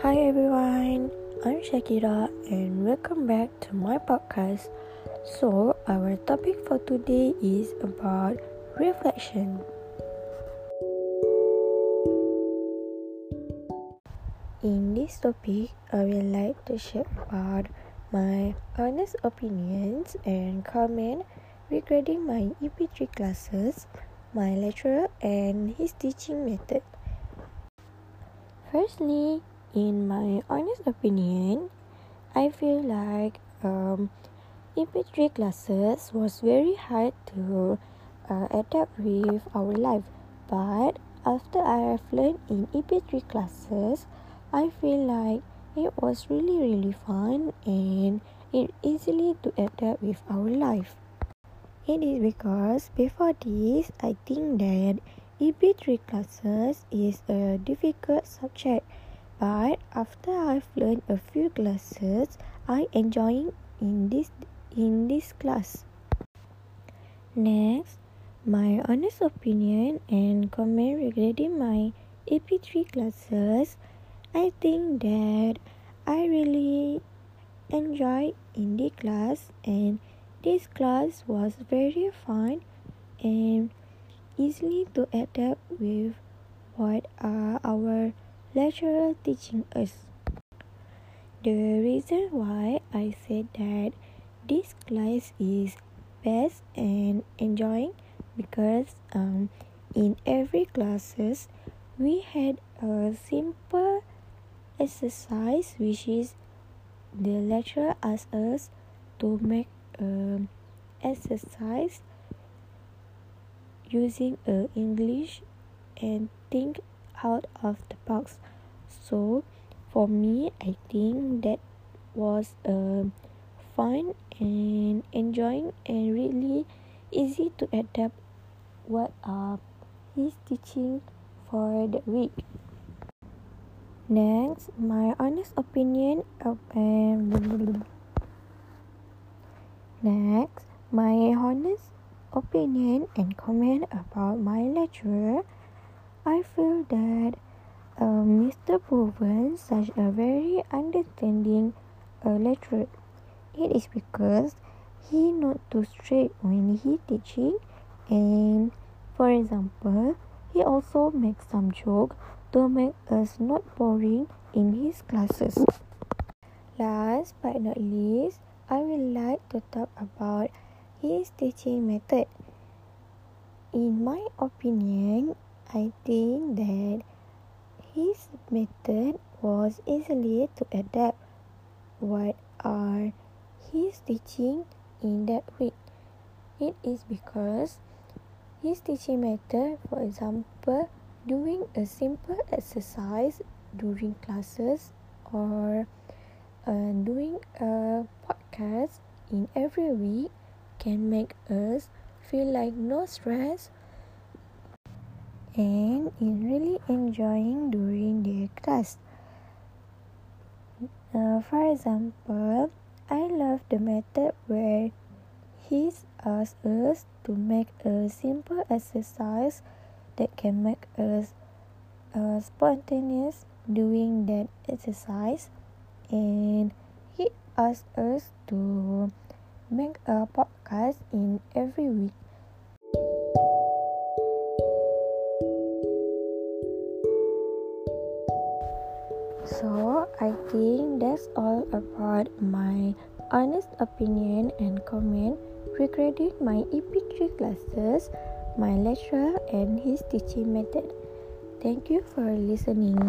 Hi everyone, I'm Shakira and welcome back to my podcast. So, our topic for today is about reflection. In this topic, I would like to share about my honest opinions and comment regarding my EP3 classes, my lecturer, and his teaching method. Firstly, in my honest opinion, I feel like um, EP3 classes was very hard to uh, adapt with our life. But after I have learned in EP3 classes, I feel like it was really really fun and it easily to adapt with our life. It is because before this, I think that EP3 classes is a difficult subject but after I've learned a few classes, I enjoying in this in this class. Next, my honest opinion and comment regarding my EP3 classes. I think that I really enjoy in the class and this class was very fun and easily to adapt with what are our lecturer teaching us. The reason why I said that this class is best and enjoying because um, in every classes we had a simple exercise which is the lecturer asked us to make an exercise using a English and think out of the box. So for me, I think that was a fun and enjoying and really easy to adapt what uh, he's teaching for the week. Next, my honest opinion of um, Next, my honest opinion and comment about my lecturer I feel that uh, Mr. Bowen such a very understanding uh, lecturer. It is because he not too straight when he teaching, and for example, he also makes some joke to make us not boring in his classes. Last but not least, I would like to talk about his teaching method. In my opinion, I think that his method was easily to adapt what are his teaching in that week. It is because his teaching method, for example, doing a simple exercise during classes or uh, doing a podcast in every week can make us feel like no stress and is really enjoying during their class. Uh, for example, I love the method where he asks us to make a simple exercise that can make us uh, spontaneous doing that exercise and he asks us to make a podcast in every week I think that's all about my honest opinion and comment regarding my EP3 classes, my lecturer, and his teaching method. Thank you for listening.